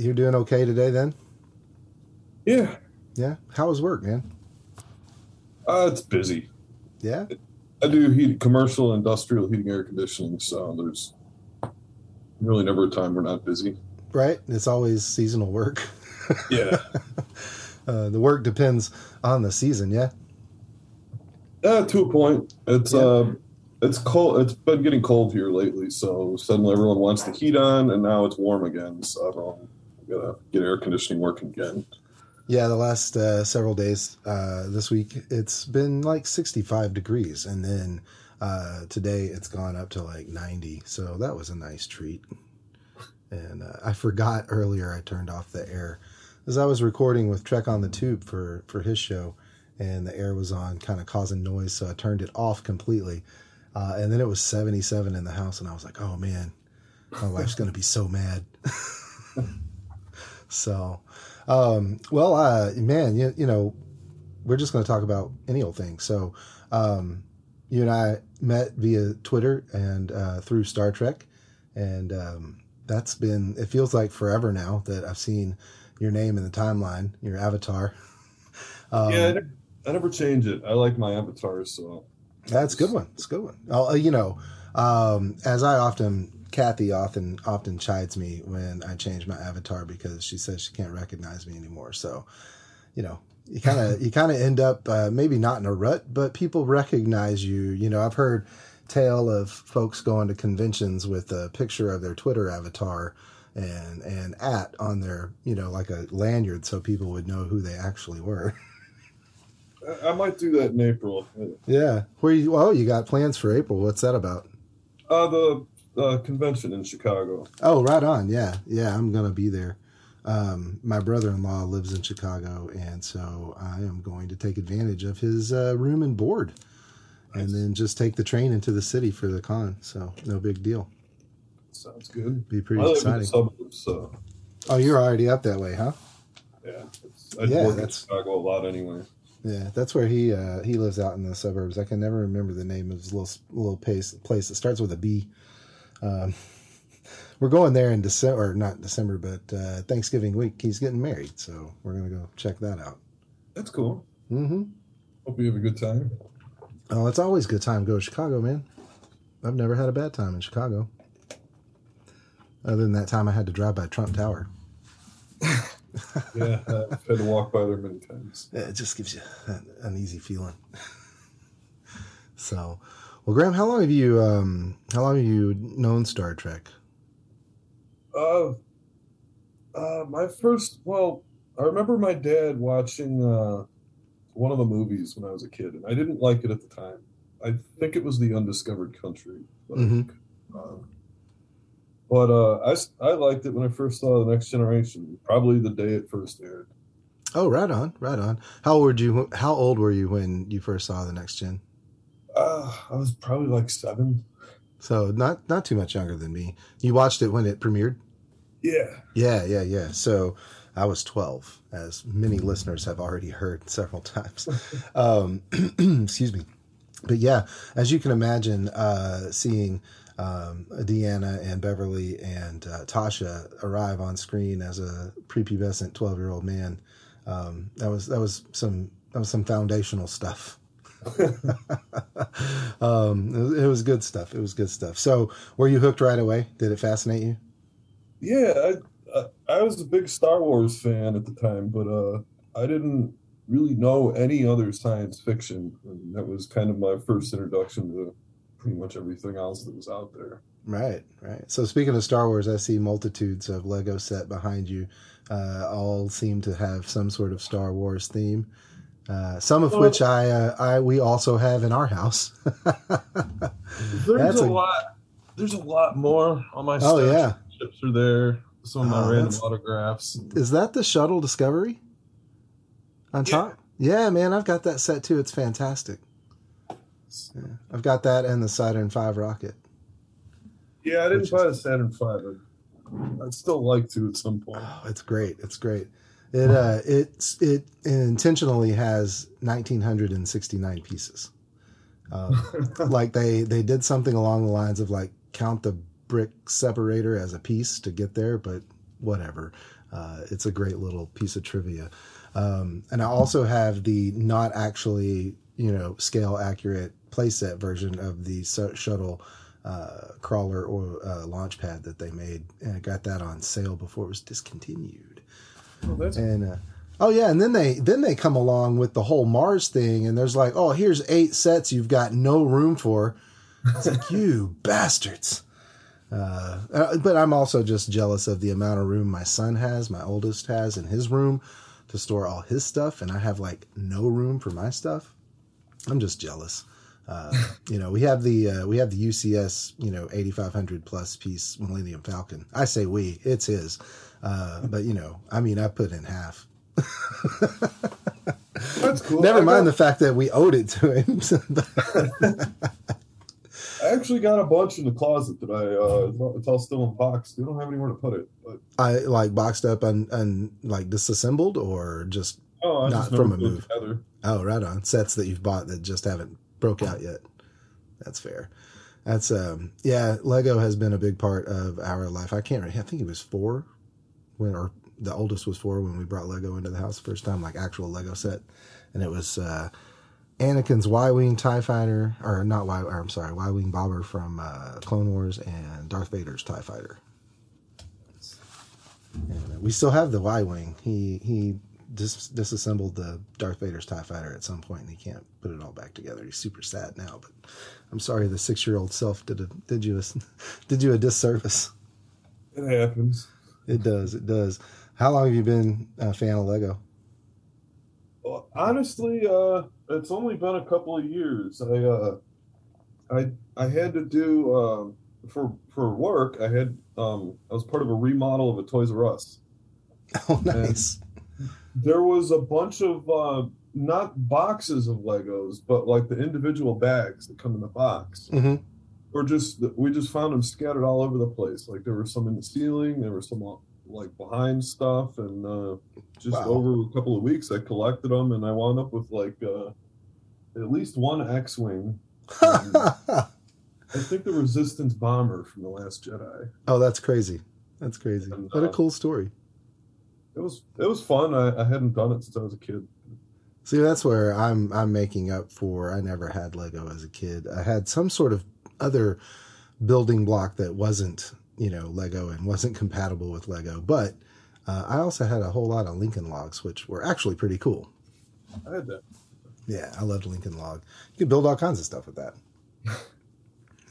you're doing okay today then? Yeah. Yeah. How was work, man? Uh, it's busy. Yeah. I do heat commercial industrial heating air conditioning, so there's really never a time we're not busy. Right. It's always seasonal work. Yeah. uh, the work depends on the season. Yeah. uh, to a point. It's Yeah. uh, it's cold. It's been getting cold here lately, so suddenly everyone wants the heat on, and now it's warm again. So everyone gotta get air conditioning working again. Yeah. The last uh, several days uh, this week, it's been like 65 degrees. And then uh, today it's gone up to like 90. So that was a nice treat. And uh, I forgot earlier I turned off the air as I was recording with Trek on the Tube for, for his show. And the air was on, kind of causing noise. So I turned it off completely. Uh, and then it was 77 in the house. And I was like, oh man, my wife's going to be so mad. so, um, well, uh, man, you, you know, we're just going to talk about any old thing. So, um, you and I met via Twitter and uh, through Star Trek, and um, that's been. It feels like forever now that I've seen your name in the timeline, your avatar. Um, yeah, I never, I never change it. I like my avatar, so That's a good one. It's a good one. Oh, uh, you know, um, as I often, Kathy often often chides me when I change my avatar because she says she can't recognize me anymore. So, you know, you kind of you kind of end up uh, maybe not in a rut, but people recognize you. You know, I've heard tale of folks going to conventions with a picture of their Twitter avatar and and at on their you know like a lanyard so people would know who they actually were. I, I might do that in April. yeah, where you? Oh, you got plans for April? What's that about? Uh, the uh, convention in Chicago. Oh, right on. Yeah, yeah, I'm gonna be there. Um, my brother-in-law lives in Chicago, and so I am going to take advantage of his uh, room and board, and then just take the train into the city for the con. So no big deal. Sounds good. Be pretty in exciting. suburbs, so Oh, you're already up that way, huh? yeah. It's, I Yeah, work in that's- Chicago a lot anyway. Yeah, that's where he uh, he lives out in the suburbs. I can never remember the name of his little little place. Place it starts with a B. Um, we're going there in December, or not December, but uh, Thanksgiving week. He's getting married, so we're gonna go check that out. That's cool. Mm-hmm. Hope you have a good time. Oh, it's always a good time to go to Chicago, man. I've never had a bad time in Chicago. Other than that time I had to drive by Trump Tower. Yeah, I've had to walk by there many times. Yeah, It just gives you an uneasy feeling. so, well, Graham, how long have you um, how long have you known Star Trek? Uh, uh, my first, well, I remember my dad watching uh, one of the movies when I was a kid, and I didn't like it at the time. I think it was The Undiscovered Country. Like, Mhm. uh, but uh, I, I liked it when I first saw The Next Generation, probably the day it first aired. Oh, right on, right on. How old were you? How old were you when you first saw the Next Gen? Uh, I was probably like seven. So not not too much younger than me. You watched it when it premiered. Yeah. Yeah, yeah, yeah. So I was 12, as many listeners have already heard several times. um, excuse me. But yeah, as you can imagine, uh, seeing um, Deanna and Beverly and uh, Tasha arrive on screen as a prepubescent 12 year old man, um, that was that was some that was some foundational stuff. um, it, was, good stuff. It was good stuff. So, were you hooked right away? Did it fascinate you? Yeah, I, I I was a big Star Wars fan at the time, but uh, I didn't really know any other science fiction, and that was kind of my first introduction to pretty much everything else that was out there. Right, right. So speaking of Star Wars, I see multitudes of Lego set behind you. Uh, all seem to have some sort of Star Wars theme. Uh, some of Well- which I, uh, I, we also have in our house. There's a, a- lot. There's a lot more on my. Oh, yeah. ships are there. Some of my Oh, random autographs. Is that the shuttle Discovery on Yeah. top? Yeah, man, I've got that set too. It's fantastic. Yeah, I've got that and the Saturn V rocket. Yeah, I didn't is- buy the Saturn Five. I'd, I'd still like to at some point. Oh, it's great. It's great. It uh, it's it intentionally has 1969 pieces. Um, like they they did something along the lines of like count the brick separator as a piece to get there, but whatever. Uh, it's a great little piece of trivia. Um, and I also have the not actually, you know, scale accurate playset version of the shuttle uh, crawler or uh, launch pad that they made, and I got that on sale before it was discontinued. Oh, and uh, oh yeah, and then they then they come along with the whole Mars thing, and there's like, oh, here's eight sets you've got no room for. It's like you bastards. Uh, uh, but I'm also just jealous of the amount of room my son has, my oldest has in his room to store all his stuff, and I have like no room for my stuff. I'm just jealous. Uh, you know, we have the uh, we have the UCS, you know, 8500 plus piece Millennium Falcon. I say we, it's his. Uh, but you know, I mean, I put in half. That's cool. Never I mind got... the fact that we owed it to him. I actually got a bunch in the closet that I uh, it's all still in box. We don't have anywhere to put it. But I like boxed up and and like disassembled or just oh, not from a move. Together. Oh, right on sets that you've bought that just haven't broke out yet. That's fair. That's um yeah. Lego has been a big part of our life. I can't. I think it was four when or the oldest was four when we brought Lego into the house the first time, like actual Lego set, and it was. uh Anakin's Y-wing Tie Fighter, or not Y, or I'm sorry, Y-wing bomber from uh, Clone Wars, and Darth Vader's Tie Fighter. And uh, we still have the Y-wing. He he dis- disassembled the Darth Vader's Tie Fighter at some point, and he can't put it all back together. He's super sad now. But I'm sorry, the six-year-old self did a, did you a, did you a disservice. It happens. It does. It does. How long have you been a fan of Lego? Well, honestly, uh, it's only been a couple of years. I uh, I I had to do um, for for work. I had um, I was part of a remodel of a Toys R Us. Oh, nice. And there was a bunch of uh, not boxes of Legos, but like the individual bags that come in the box. Mm-hmm. Or just we just found them scattered all over the place. Like there were some in the ceiling, there were some like behind stuff, and uh, just wow. over a couple of weeks, I collected them, and I wound up with like uh, at least one X-wing. I think the Resistance bomber from the Last Jedi. Oh, that's crazy! That's crazy. And, what a uh, cool story. It was it was fun. I, I hadn't done it since I was a kid. See, that's where I'm I'm making up for. I never had Lego as a kid. I had some sort of other building block that wasn't you know Lego and wasn't compatible with Lego, but uh, I also had a whole lot of Lincoln Logs, which were actually pretty cool. I had that. Yeah, I loved Lincoln Log. You could build all kinds of stuff with that.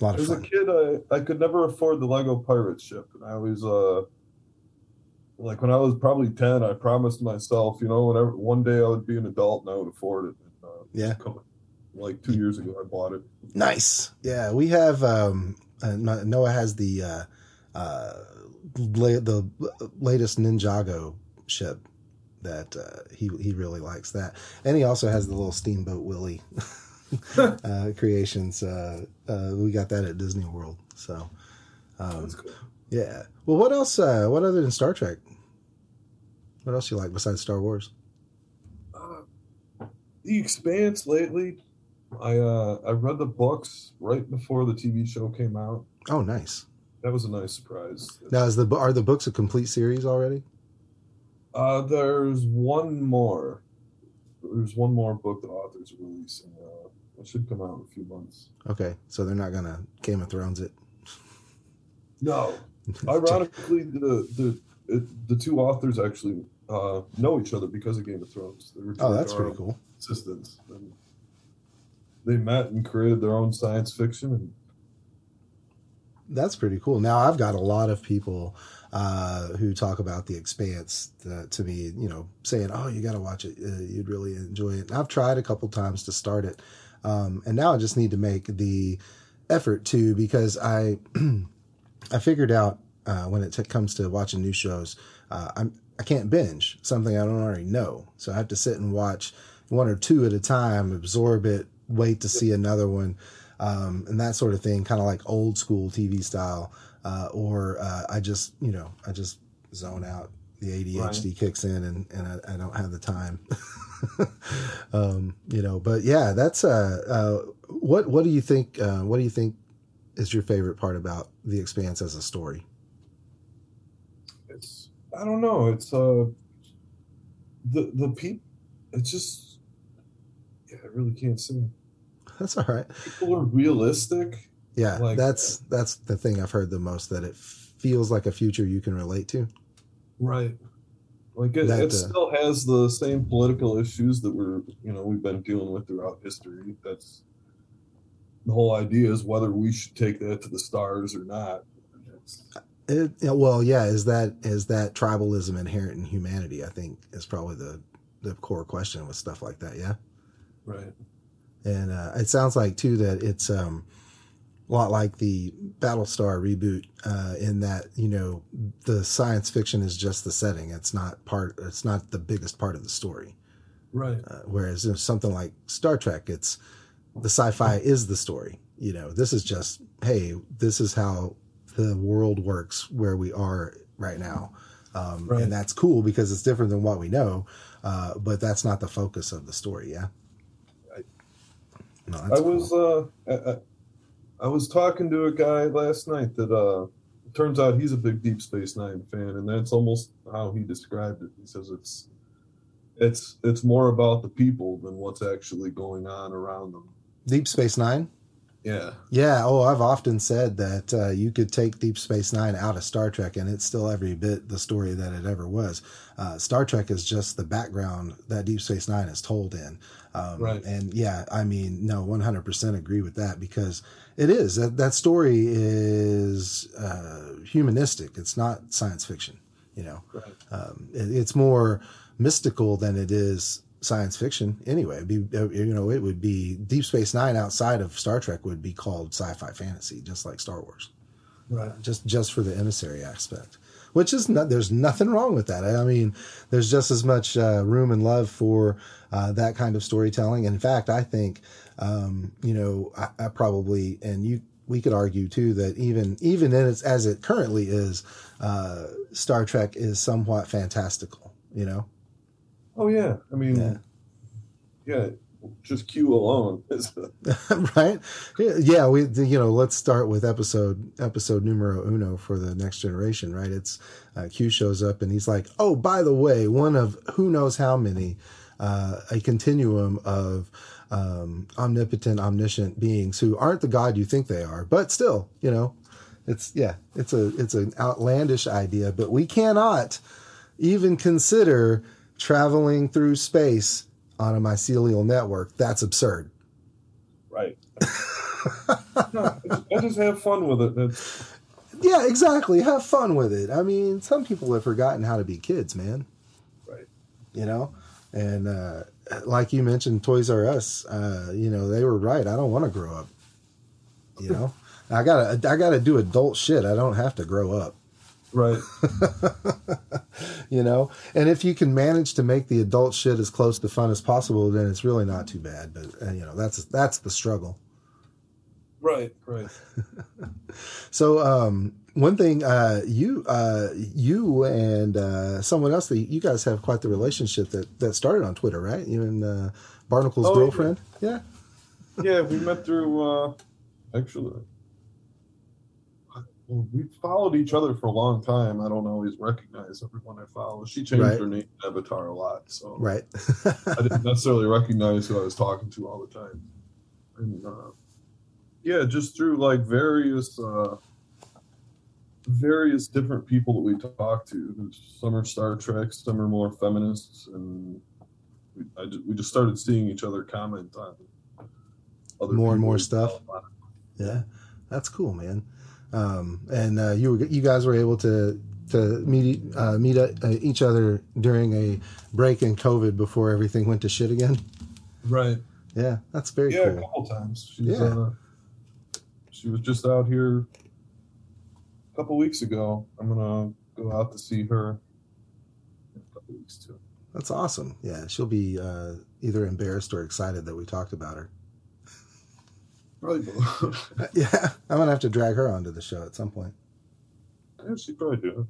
A lot of As fun. a kid, I, I could never afford the Lego pirate ship, and I always uh like when I was probably ten, I promised myself, you know, whenever one day I would be an adult and I would afford it. And, uh, yeah. Like two years ago, I bought it. Nice. Yeah, we have. um uh, Noah has the uh, uh, la- the latest Ninjago ship that uh, he he really likes that, and he also has the little Steamboat Willie uh, creations. Uh, uh, we got that at Disney World. So, um, cool. yeah. Well, what else? Uh, what other than Star Trek? What else you like besides Star Wars? Uh, the Expanse lately. I uh, I read the books right before the TV show came out. Oh, nice. That was a nice surprise. Now, is the are the books a complete series already? Uh, there's one more. There's one more book the authors are releasing. Uh, it should come out in a few months. Okay, so they're not gonna Game of Thrones it. No, ironically, the the the two authors actually uh, know each other because of Game of Thrones. They were oh, that's pretty cool. Assistants. And they met and created their own science fiction, and that's pretty cool. Now I've got a lot of people uh, who talk about the Expanse to me, you know, saying, "Oh, you got to watch it. Uh, you'd really enjoy it." And I've tried a couple times to start it, um, and now I just need to make the effort to because I I figured out uh, when it t- comes to watching new shows, uh, I'm I can't binge something I don't already know, so I have to sit and watch one or two at a time, absorb it, wait to see another one. Um, and that sort of thing, kind of like old school TV style uh, or uh, I just you know I just zone out. The ADHD right. kicks in, and and I, I don't have the time. um, you know, but yeah, that's uh, uh, what what do you think? Uh, what do you think is your favorite part about The Expanse as a story? I don't know. It's uh the the people. It's just yeah, I really can't say. That's all right. People are realistic. Yeah, Like- that's that's the thing I've heard the most that it feels like a future you can relate to. Right. Like it, That, it uh, still has the same political issues that we're you know we've been dealing with throughout history. That's the whole idea is whether we should take that to the stars or not. It, well, yeah, is that is that tribalism inherent in humanity? I think is probably the the core question with stuff like that. Yeah, right. and uh, it sounds like too that it's um, a lot like the Battlestar reboot uh, in that you know the science fiction is just the setting. It's not part. It's not the biggest part of the story. Right. Uh, whereas in something like Star Trek, it's the sci-fi is the story. You know, this is just hey, this is how the world works where we are right now, um, Right. and that's cool because it's different than what we know. Uh, but that's not the focus of the story. Yeah. Right. No, I was cool. uh I, I- I was talking to a guy last night that uh turns out he's a big Deep Space Nine fan, and that's almost how he described it. He says it's it's it's more about the people than what's actually going on around them. Deep Space Nine. Yeah. Yeah. Oh, I've often said that uh, you could take Deep Space Nine out of Star Trek, and it's still every bit the story that it ever was. Uh, Star Trek is just the background that Deep Space Nine is told in. Um, Right. And yeah, I mean, no, one hundred percent agree with that because it is that that story is uh, humanistic. It's not science fiction. You know, Right. um, it, it's more mystical than it is science fiction. Anyway, It'd be, uh, you know, it would be Deep Space Nine outside of Star Trek would be called sci-fi fantasy, just like Star Wars, Right. just just for the emissary aspect. Which is not, there's nothing wrong with that. I mean, there's just as much uh, room and love for uh, that kind of storytelling. And In fact, I think, um, you know, I, I probably, and you, we could argue too that even even in its as it currently is, uh, Star Trek is somewhat fantastical. You know, Oh yeah. I mean Yeah. yeah, just Q alone right? Yeah, we you know let's start with episode episode numero uno for the next generation, right? It's uh, Q shows up and he's like, oh, by the way, one of who knows how many, uh, a continuum of um, omnipotent, omniscient beings who aren't the god you think they are, but still, you know, it's yeah, it's a it's an outlandish idea, but we cannot even consider traveling through space on a mycelial network. That's absurd. right. no, I just, have fun with it. It's, Yeah, exactly. Have fun with it. I mean, some people have forgotten how to be kids, man. right. You know, and uh, like you mentioned, Toys R Us. Uh, you know, they were right. I don't want to grow up. You know, I gotta, I gotta do adult shit. I don't have to grow up. Right. You know, and if you can manage to make the adult shit as close to fun as possible, then it's really not too bad. But uh, you know, that's that's the struggle. Right. Right. So um, one thing, uh, you uh, you and uh, someone else, that you guys have quite the relationship that that started on Twitter, right? You and uh, Barnacle's Oh, yeah. girlfriend, yeah. Yeah, we met through uh actually well, we followed each other for a long time. I don't always recognize everyone I follow. She changed Right. her name Avatar a lot, so Right. I didn't necessarily recognize who I was talking to all the time. And uh, yeah, just through like various uh, various different people that we talked to. Some are Star Trek, some are more feminists, and we, I we just started seeing each other comment on other More and more stuff. yeah, that's cool, man. Um, and uh, you were you guys were able to to meet uh, meet uh, each other during a break in COVID before everything went to shit again. Right. Yeah, that's very cool. yeah, a couple times. She's, Yeah. uh, she was just out here a couple weeks ago. I'm gonna go out to see her in a couple weeks too. That's awesome. Yeah, she'll be uh, either embarrassed or excited that we talked about her. Probably both. Yeah, I'm gonna have to drag her onto the show at some point. yeah, she probably do.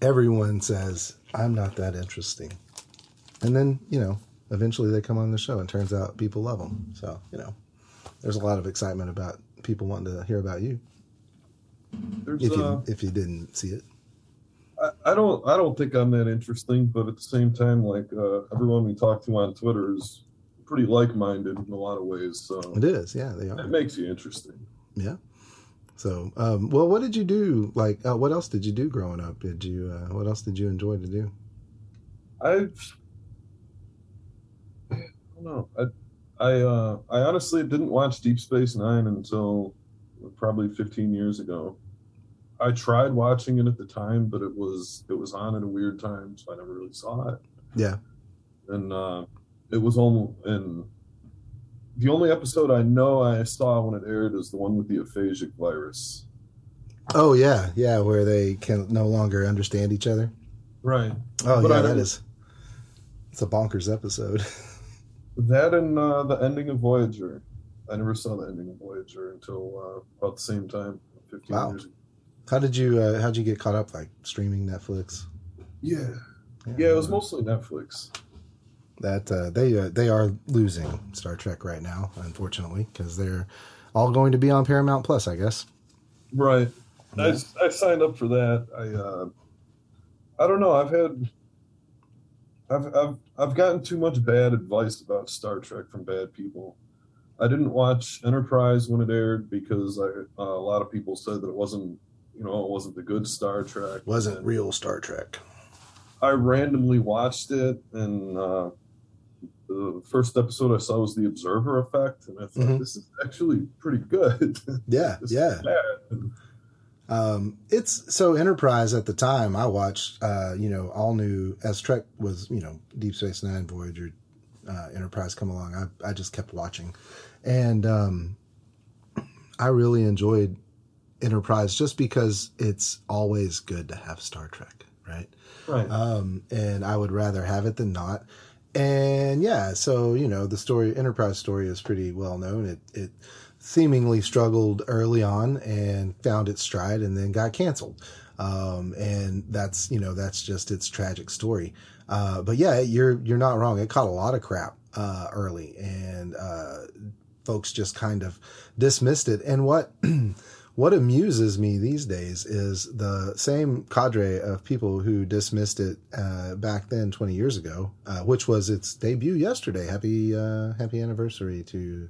Everyone says I'm not that interesting, and then you know, eventually they come on the show, and turns out people love them. So you know, there's a lot of excitement about people wanting to hear about you. There's If you uh, if you didn't see it, I, I don't I don't think I'm that interesting, but at the same time, like uh, everyone we talk to on Twitter is pretty like minded in a lot of ways. So It is, yeah, they are. it makes you interesting. Yeah. So, um, well, what did you do? Like, uh, what else did you do growing up? Did you? Uh, what else did you enjoy to do? I I don't know. I I uh, I honestly didn't watch Deep Space Nine until probably 15 years ago. I tried watching it at the time, but it was it was on at a weird time, so I never really saw it. Yeah. And uh, it was almost and the only episode I know I saw when it aired is the one with the aphasic virus. Oh yeah, yeah, where they can no longer understand each other. Right. Oh But yeah, I that. It's a bonkers episode. That and uh, the ending of Voyager. I never saw the ending of Voyager until uh, about the same time, 15 Wow. years ago. How did you? Uh, how'd you get caught up? Like streaming Netflix? Yeah. Yeah, it was mostly Netflix. That uh, they uh, they are losing Star Trek right now, unfortunately, because they're all going to be on Paramount Plus, I guess. Right. Yeah. I, I signed up for that. I uh, I don't know. I've had I've I've I've gotten too much bad advice about Star Trek from bad people. I didn't watch Enterprise when it aired because I, uh, a lot of people said that it wasn't you know it wasn't the good Star Trek. Wasn't And real Star Trek. I randomly watched it and. Uh, the first episode I saw was the Observer Effect, and I thought Mhm. this is actually pretty good. Yeah, yeah. Um, it's so Enterprise at the time. I watched, uh, you know, all new as Trek was, you know, Deep Space Nine, Voyager, uh, Enterprise come along. I I just kept watching, and um, I really enjoyed Enterprise just because it's always good to have Star Trek, right? Right. um, and I would rather have it than not. And yeah, so you know the story, Enterprise story, is pretty well known. It it seemingly struggled early on and found its stride, and then got canceled. Um, and that's you know that's just its tragic story. Uh, but yeah, you're you're not wrong. It caught a lot of crap uh, early, and uh, folks just kind of dismissed it. And what what amuses me these days is the same cadre of people who dismissed it uh, back then, twenty years ago, uh, which was its debut yesterday. Happy uh, happy anniversary to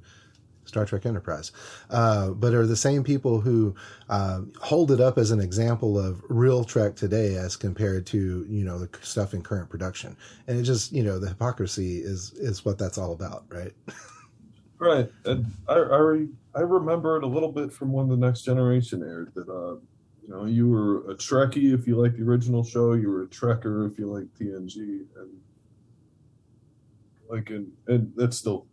Star Trek Enterprise. Uh, but are the same people who uh, hold it up as an example of real Trek today as compared to you know the stuff in current production. And it just you know the hypocrisy is is what that's all about, right? Right. And I, I, I remember it a little bit from when the Next Generation aired that, uh, you know, you were a Trekkie if you liked the original show, you were a Trekker if you liked TNG. And, like, and, and that's still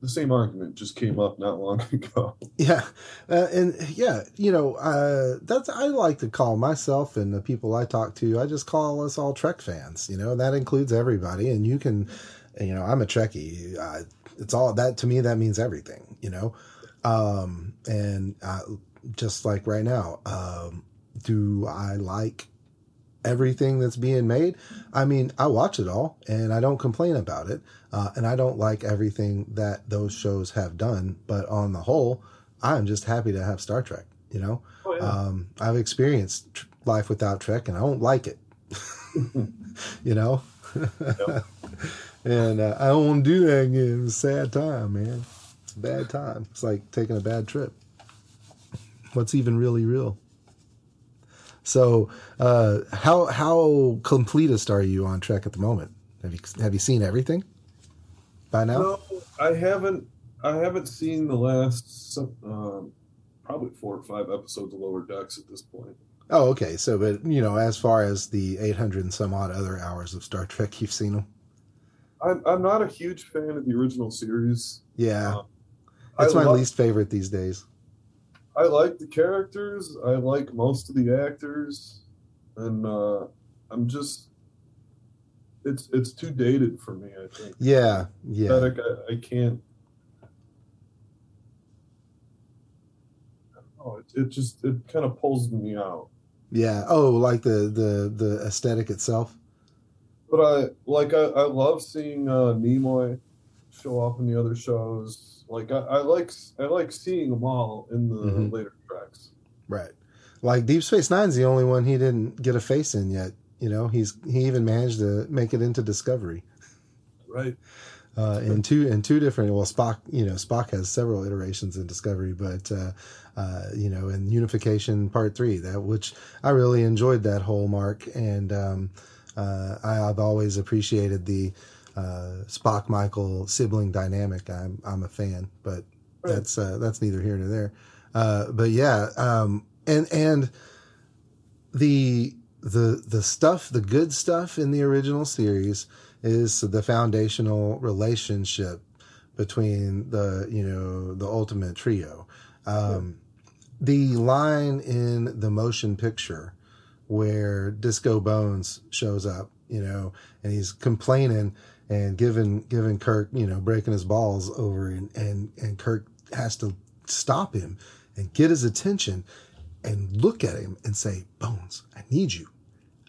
the same argument just came up not long ago. Yeah, uh, and yeah, you know, uh, that's I like to call myself and the people I talk to. I just call us all Trek fans. You know, that includes everybody. And you can, you know, I'm a Trekkie. Uh, it's all that to me. That means everything. You know, um, and uh, just like right now, um, do I like everything that's being made? I mean, I watch it all and I don't complain about it. Uh, and I don't like everything that those shows have done, but on the whole, I'm just happy to have Star Trek. You know, Oh, yeah. um, I've experienced tr- life without Trek, and I don't like it. you know, and uh, I don't want to do that again. It's a sad time, man. It's a bad time. It's like taking a bad trip. What's even really real? So, uh, how how completist are you on Trek at the moment? Have you have you seen everything by now? No, I haven't. I haven't seen the last um, probably four or five episodes of Lower Decks at this point. Oh, okay. So, but you know, as far as the 800 and some odd other hours of Star Trek you've seen them, I'm I'm not a huge fan of the original series. yeah, Uh, it's I my lo- least favorite these days. I like the characters. I like most of the actors, and uh, I'm just it's it's too dated for me. I think. Yeah, yeah, I, I can't. It, it just it kind of pulls me out. yeah. Oh, like the the the aesthetic itself. But I like I, I love seeing uh, Nimoy show up in the other shows. Like I, I like I like seeing them all in the Mhm. later Treks. Right. Like Deep Space Nine's the only one he didn't get a face in yet. You know, he's he even managed to make it into Discovery. Right. Uh, in two in two different well Spock you know Spock has several iterations in Discovery but uh, uh, you know in Unification Part Three that which I really enjoyed that whole mark and um, uh, I, have always appreciated the uh, Spock Michael sibling dynamic I'm I'm a fan but right. that's uh, that's neither here nor there but yeah um, and and the the the stuff the good stuff in the original series is the foundational relationship between the you know the ultimate trio. Um, the line in the motion picture where Disco Bones shows up, you know, and he's complaining and giving giving Kirk, you know, breaking his balls over, and and and Kirk has to stop him and get his attention and look at him and say, Bones, I need you.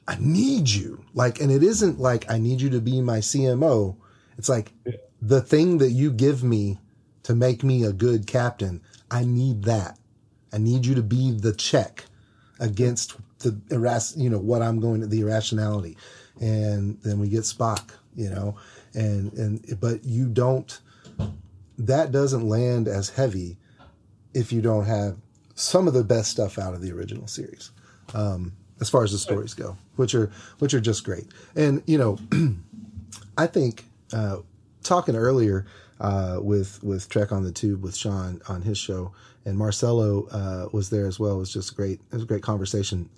I need you. Like, and it isn't like I need you to be my CMO. It's like the thing that you give me to make me a good captain. I need that. I need you to be the check against the irras, you know, what I'm going to the irrationality. And then we get Spock, you know, and, and, but you don't, that doesn't land as heavy if you don't have some of the best stuff out of the original series. Um, as far as the stories go, which are which are just great. And you know, I think uh, talking earlier uh, with with Trek on the Tube with Sean on his show, and Marcelo uh, was there as well. It was just great. It was a great conversation.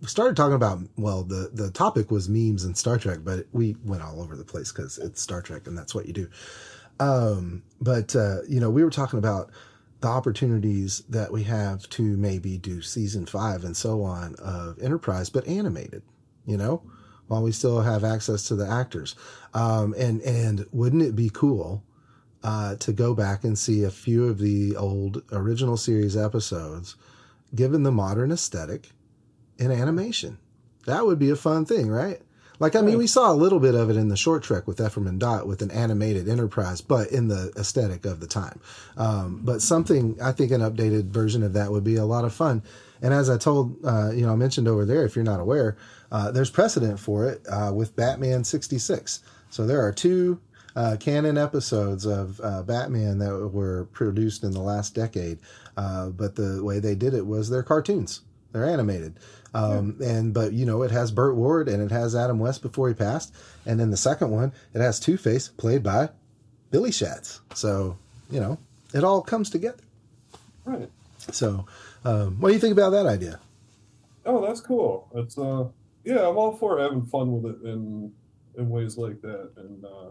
We started talking about well, the the topic was memes and Star Trek, but we went all over the place because it's Star Trek and that's what you do. Um, but uh, you know, we were talking about the opportunities that we have to maybe do season five and so on of Enterprise, but animated, you know, while we still have access to the actors. Um, and, and wouldn't it be cool, uh, to go back and see a few of the old original series episodes, given the modern aesthetic in animation? That would be a fun thing, right? Like, I mean, we saw a little bit of it in the short trek with Ephraim and Dot with an animated enterprise, but in the aesthetic of the time. Um, but something, I think an updated version of that would be a lot of fun. And as I told, uh, you know, I mentioned over there, if you're not aware, uh, there's precedent for it uh, with Batman 66. So there are two uh, canon episodes of uh, Batman that were produced in the last decade. Uh, but the way they did it was they're cartoons. They're animated. Um, yeah. and but you know it has Burt Ward and it has Adam West before he passed, and then the second one it has Two Face played by Billy Shatz. So you know it all comes together. Right. So, um, what do you think about that idea? Oh, that's cool. It's uh, yeah, I'm all for having fun with it in in ways like that, and uh,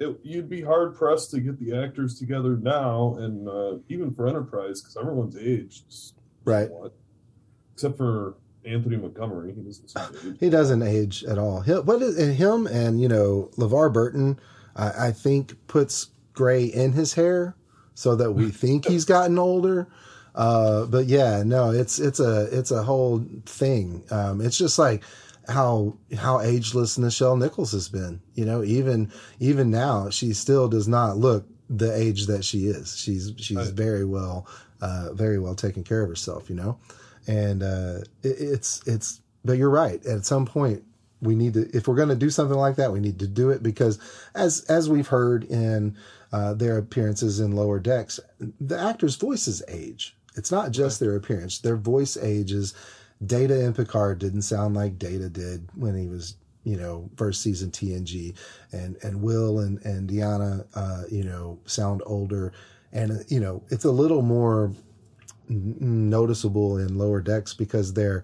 it, you'd be hard pressed to get the actors together now, and uh, even for Enterprise because everyone's aged, right? Somewhat except for Anthony Montgomery. He doesn't. he doesn't age at all. He, what is and him and you know LeVar Burton, I, I think puts gray in his hair so that we think he's gotten older. Uh, but yeah, no, it's it's a it's a whole thing. Um, it's just like how how ageless Nichelle Nichols has been. You know, even even now, she still does not look the age that she is. She's she's right. very well uh, very well taken care of herself. You know and uh, it, it's it's. But you're right. At some point, we need to if we're going to do something like that, we need to do it because as as we've heard in uh, their appearances in lower decks, the actors' voices age. It's not just their appearance; their voice ages. Data and Picard didn't sound like Data did when he was you know first season TNG, and and Will and and Deanna uh, you know sound older, and you know it's a little more noticeable in lower decks because they're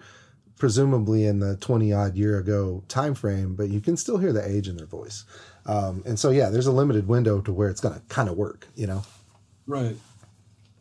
presumably in the 20 odd year ago time frame but you can still hear the age in their voice. Um, and so yeah there's a limited window to where it's going to kind of work you know? Right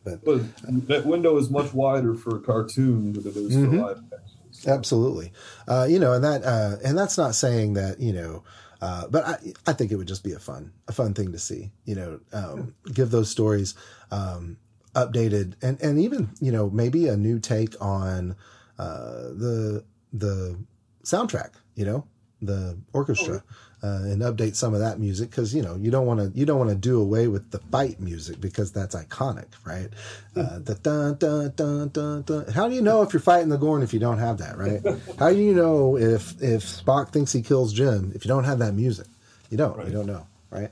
but, but that window is much wider for a cartoon than it is mm-hmm. for live action so. absolutely uh, you know and that uh, and that's not saying that you know uh, but I, I think it would just be a fun, a fun thing to see. You know, um, give those stories um, updated and and even you know maybe a new take on uh, the the soundtrack. You know, the orchestra, uh, and update some of that music because you know you don't want to you don't want to do away with the fight music because that's iconic, right? Uh, the dun, dun, dun, dun, dun. How do you know if you're fighting the Gorn if you don't have that, right? How do you know if if Spock thinks he kills Jim if you don't have that music? You don't. Right. You don't know, right?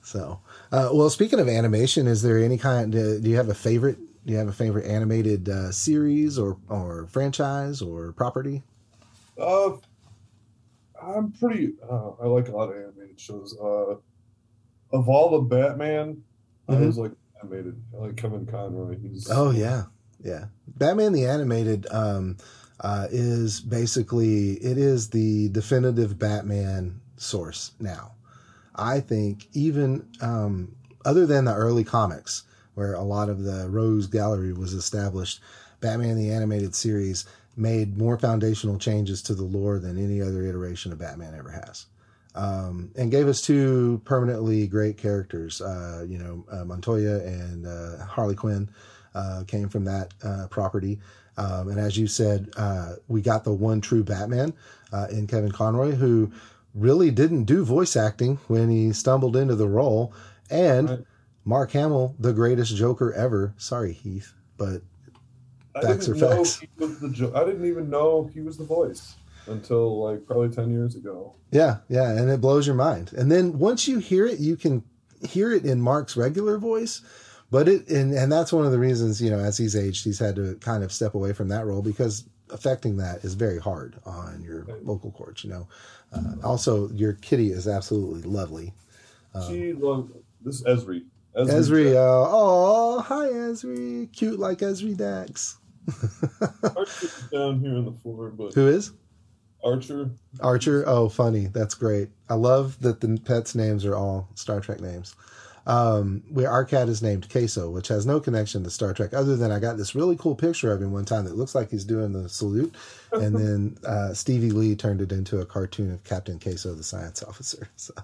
So, uh, well, speaking of animation, is there any kind? Uh, do you have a favorite? Do you have a favorite animated uh, series or or franchise or property? Uh, I'm pretty. Uh, I like a lot of animated shows. Uh, of all the Batman, I Mhm. was like animated. I like Kevin Conroy. He's Oh yeah, yeah. Batman the animated um, uh, is basically it is the definitive Batman source now. I think even um, other than the early comics, where a lot of the Rogues Gallery was established, Batman the animated series made more foundational changes to the lore than any other iteration of Batman ever has. Um, and gave us two permanently great characters, uh, you know, uh, Montoya and uh, Harley Quinn uh, came from that uh, property. Um, and as you said, uh, we got the one true Batman uh, in Kevin Conroy, who really didn't do voice acting when he stumbled into the role. And Right. Mark Hamill, the greatest Joker ever. Sorry, Heath, but Facts didn't are know facts. he was the. Jo- I didn't even know he was the voice until like probably ten years ago. yeah, yeah, and it blows your mind. And then once you hear it, you can hear it in Mark's regular voice. But it and, and that's one of the reasons, you know, as he's aged, he's had to kind of step away from that role because affecting that is very hard on your vocal cords, you know. Uh, also, your kitty is absolutely lovely. she loved this Ezri. Ezri, Jack- uh, oh, hi Ezri, cute like Ezri Dax. Archer's down here on the floor, but Who is Archer. Archer? Oh, funny, that's great. I love that the pets' names are all Star Trek names. Um, where our cat is named Queso, which has no connection to Star Trek, other than I got this really cool picture of him one time that looks like he's doing the salute, and then uh, Stevie Lee turned it into a cartoon of Captain Queso, the science officer. So.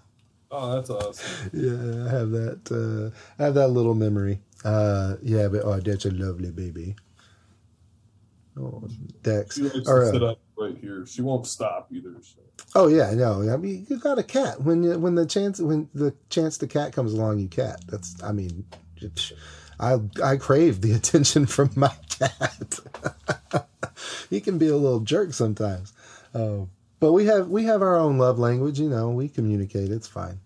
Oh, that's awesome. Yeah, I have that. Uh, I have that little memory. Uh, yeah, but oh, that's a lovely baby. Oh, Dex. She likes Or, to sit up right here. She won't stop either. So. oh yeah, no. I mean, you got a cat. When you, when the chance when the chance the cat comes along, you cat. That's. I mean, I I crave the attention from my cat. he can be a little jerk sometimes. Uh, but we have we have our own love language. You know, we communicate. It's fine.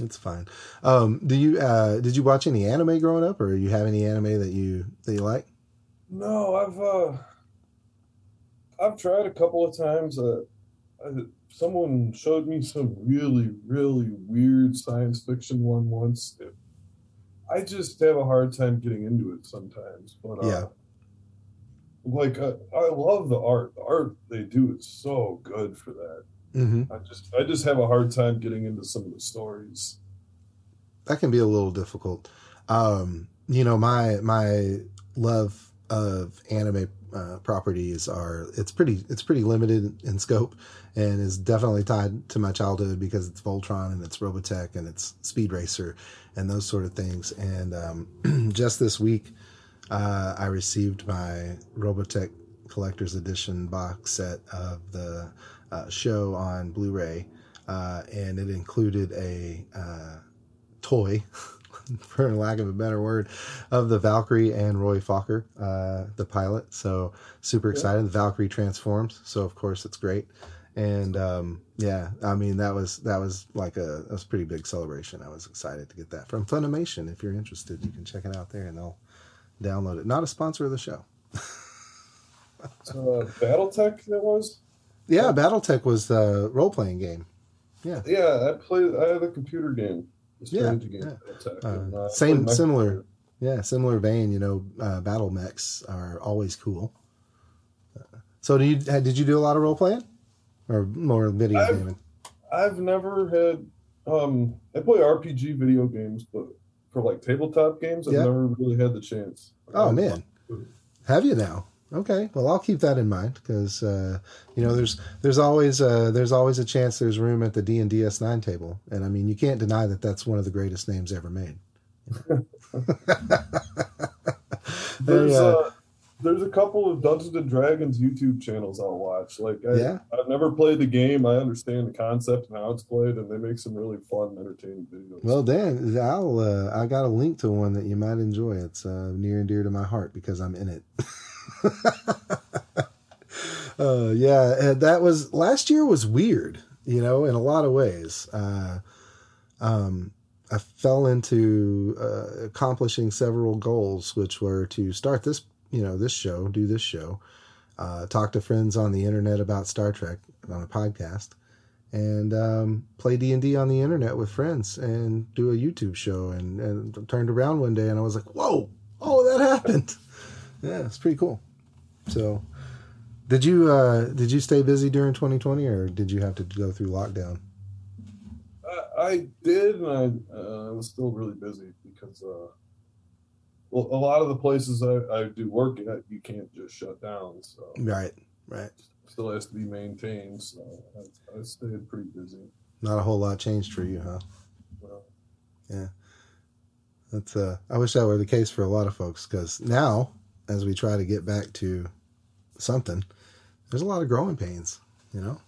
It's fine. Um, do you uh, did you watch any anime growing up, or you have any anime that you that you like? No, I've uh, I've tried a couple of times. Uh, I, someone showed me some really, really weird science fiction one once. It, I just have a hard time getting into it sometimes. But uh, Yeah. like I, I love the art. The art they do is so good for that. Mm-hmm. I just I just have a hard time getting into some of the stories. That can be a little difficult. Um, you know, my my love of anime uh, properties are it's pretty it's pretty limited in scope and is definitely tied to my childhood because it's Voltron and it's Robotech and it's Speed Racer and those sort of things. And um, just this week, uh, I received my Robotech collector's edition box set of the uh, show on Blu-ray, uh, and it included a uh, toy, for lack of a better word, of the Valkyrie and Roy Fokker, uh, the pilot. So super excited. The Valkyrie transforms, so of course it's great. And um, yeah, I mean that was that was like a that was a pretty big celebration. I was excited to get that from Funimation. If you're interested, you can check it out there, and they'll download it. Not a sponsor of the show. So, uh, BattleTech that was. Yeah, BattleTech was the role playing game. Yeah. Yeah, I played. I had a computer game. Yeah, yeah. Uh, uh, same- similar. Yeah, similar vein. You know, uh, battle mechs are always cool. Uh, so, do you did you do a lot of role playing, or more video I've- gaming? I've never had. Um, I play RPG video games, but for like tabletop games, I've Yeah. never really had the chance. Oh man, have you now? Okay, well I'll keep that in mind because uh, you know there's there's always uh, there's always a chance there's room at the D and DS nine table, and I mean you can't deny that that's one of the greatest names ever made. There's Yeah. uh, there's a couple of Dungeons and Dragons YouTube channels I'll watch. Like, I, Yeah. I've never played the game. I understand the concept and how it's played, and they make some really fun, and entertaining videos. Well, Dan, I'll uh, I got a link to one that you might enjoy. It's uh, near and dear to my heart because I'm in it. uh, yeah, and that was last year was weird, you know, in a lot of ways. Uh, um, I fell into uh, accomplishing several goals, which were to start this, you know, this show, do this show, uh, talk to friends on the internet about Star Trek on a podcast, and um, play D and D on the internet with friends, and do a YouTube show. And, and turned around one day, and I was like, "Whoa! All of that happened." yeah, it's pretty cool. So, did you uh, did you stay busy during 2020, or did you have to go through lockdown? I, I did, and I uh, was still really busy because, uh, well, a lot of the places I, I do work at, you can't just shut down. So Right, right. still has to be maintained. So I, I stayed pretty busy. Not a whole lot changed for you, huh? Well, yeah. That's uh I wish that were the case for a lot of folks because now as we try to get back to something, there's a lot of growing pains, you know.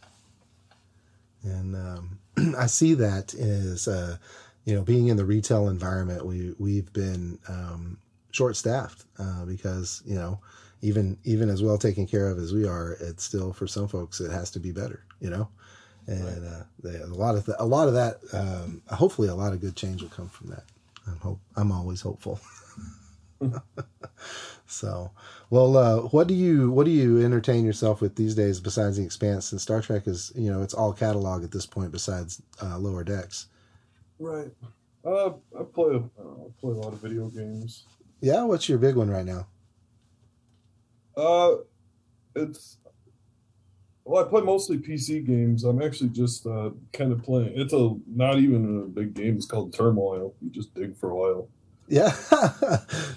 And um, I see that as uh, you know, being in the retail environment, we we've been um, short staffed uh, because you know, even even as well taken care of as we are, it's still for some folks it has to be better, you know. And uh, they, a lot of th- a lot of that, um, hopefully, a lot of good change will come from that. I'm hope I'm always hopeful. so, well, uh, what do you what do you entertain yourself with these days besides the Expanse? And Star Trek is you know it's all catalog at this point besides uh, Lower Decks. right. Uh, I play uh, I play a lot of video games. Yeah, what's your big one right now? Uh, it's well, I play mostly PC games. I'm actually just uh, kind of playing. It's a not even a big game. It's called Turmoil. You just dig for a while. Yeah,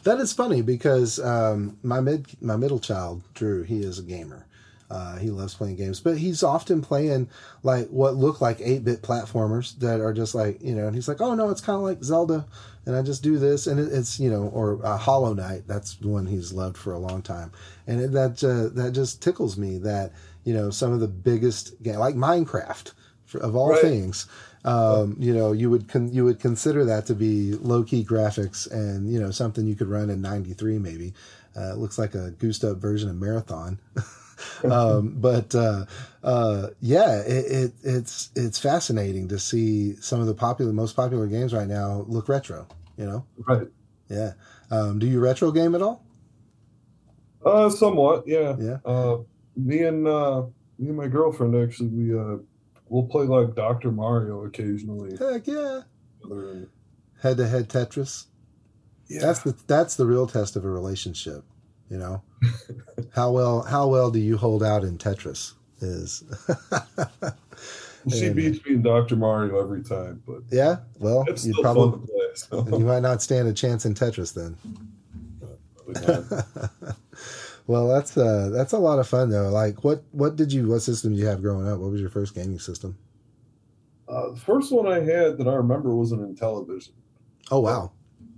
that is funny because um, my mid my middle child Drew he is a gamer. Uh, he loves playing games, but he's often playing like what look like eight bit platformers that are just like you know. And he's like, "Oh no, it's kind of like Zelda," and I just do this, and it, it's you know, or uh, Hollow Knight. That's one he's loved for a long time, and it, that uh, that just tickles me that you know some of the biggest game like Minecraft for, of all Right. things um, you know, you would con- you would consider that to be low key graphics and you know something you could run in '93 maybe. Uh, it looks like a goosed up version of Marathon, um, but uh, uh, yeah, it, it, it's it's fascinating to see some of the popular, most popular games right now look retro. You know, Right. yeah. Um, do you retro game at all? Uh, somewhat. Yeah. Yeah. Uh, me and uh, me and my girlfriend actually we uh, we'll play like Doctor Mario occasionally. Heck yeah! Head to head Tetris. Yeah. That's the that's the real test of a relationship. You know, how well how well do you hold out in Tetris? Is she and- beats me in Doctor Mario every time, but yeah. Well, you probably play. So. you might not stand a chance in Tetris then. Well, that's uh that's a lot of fun though. Like, what what did you what system did you have growing up? What was your first gaming system? Uh, the first one I had that I remember was an Intellivision. Oh wow,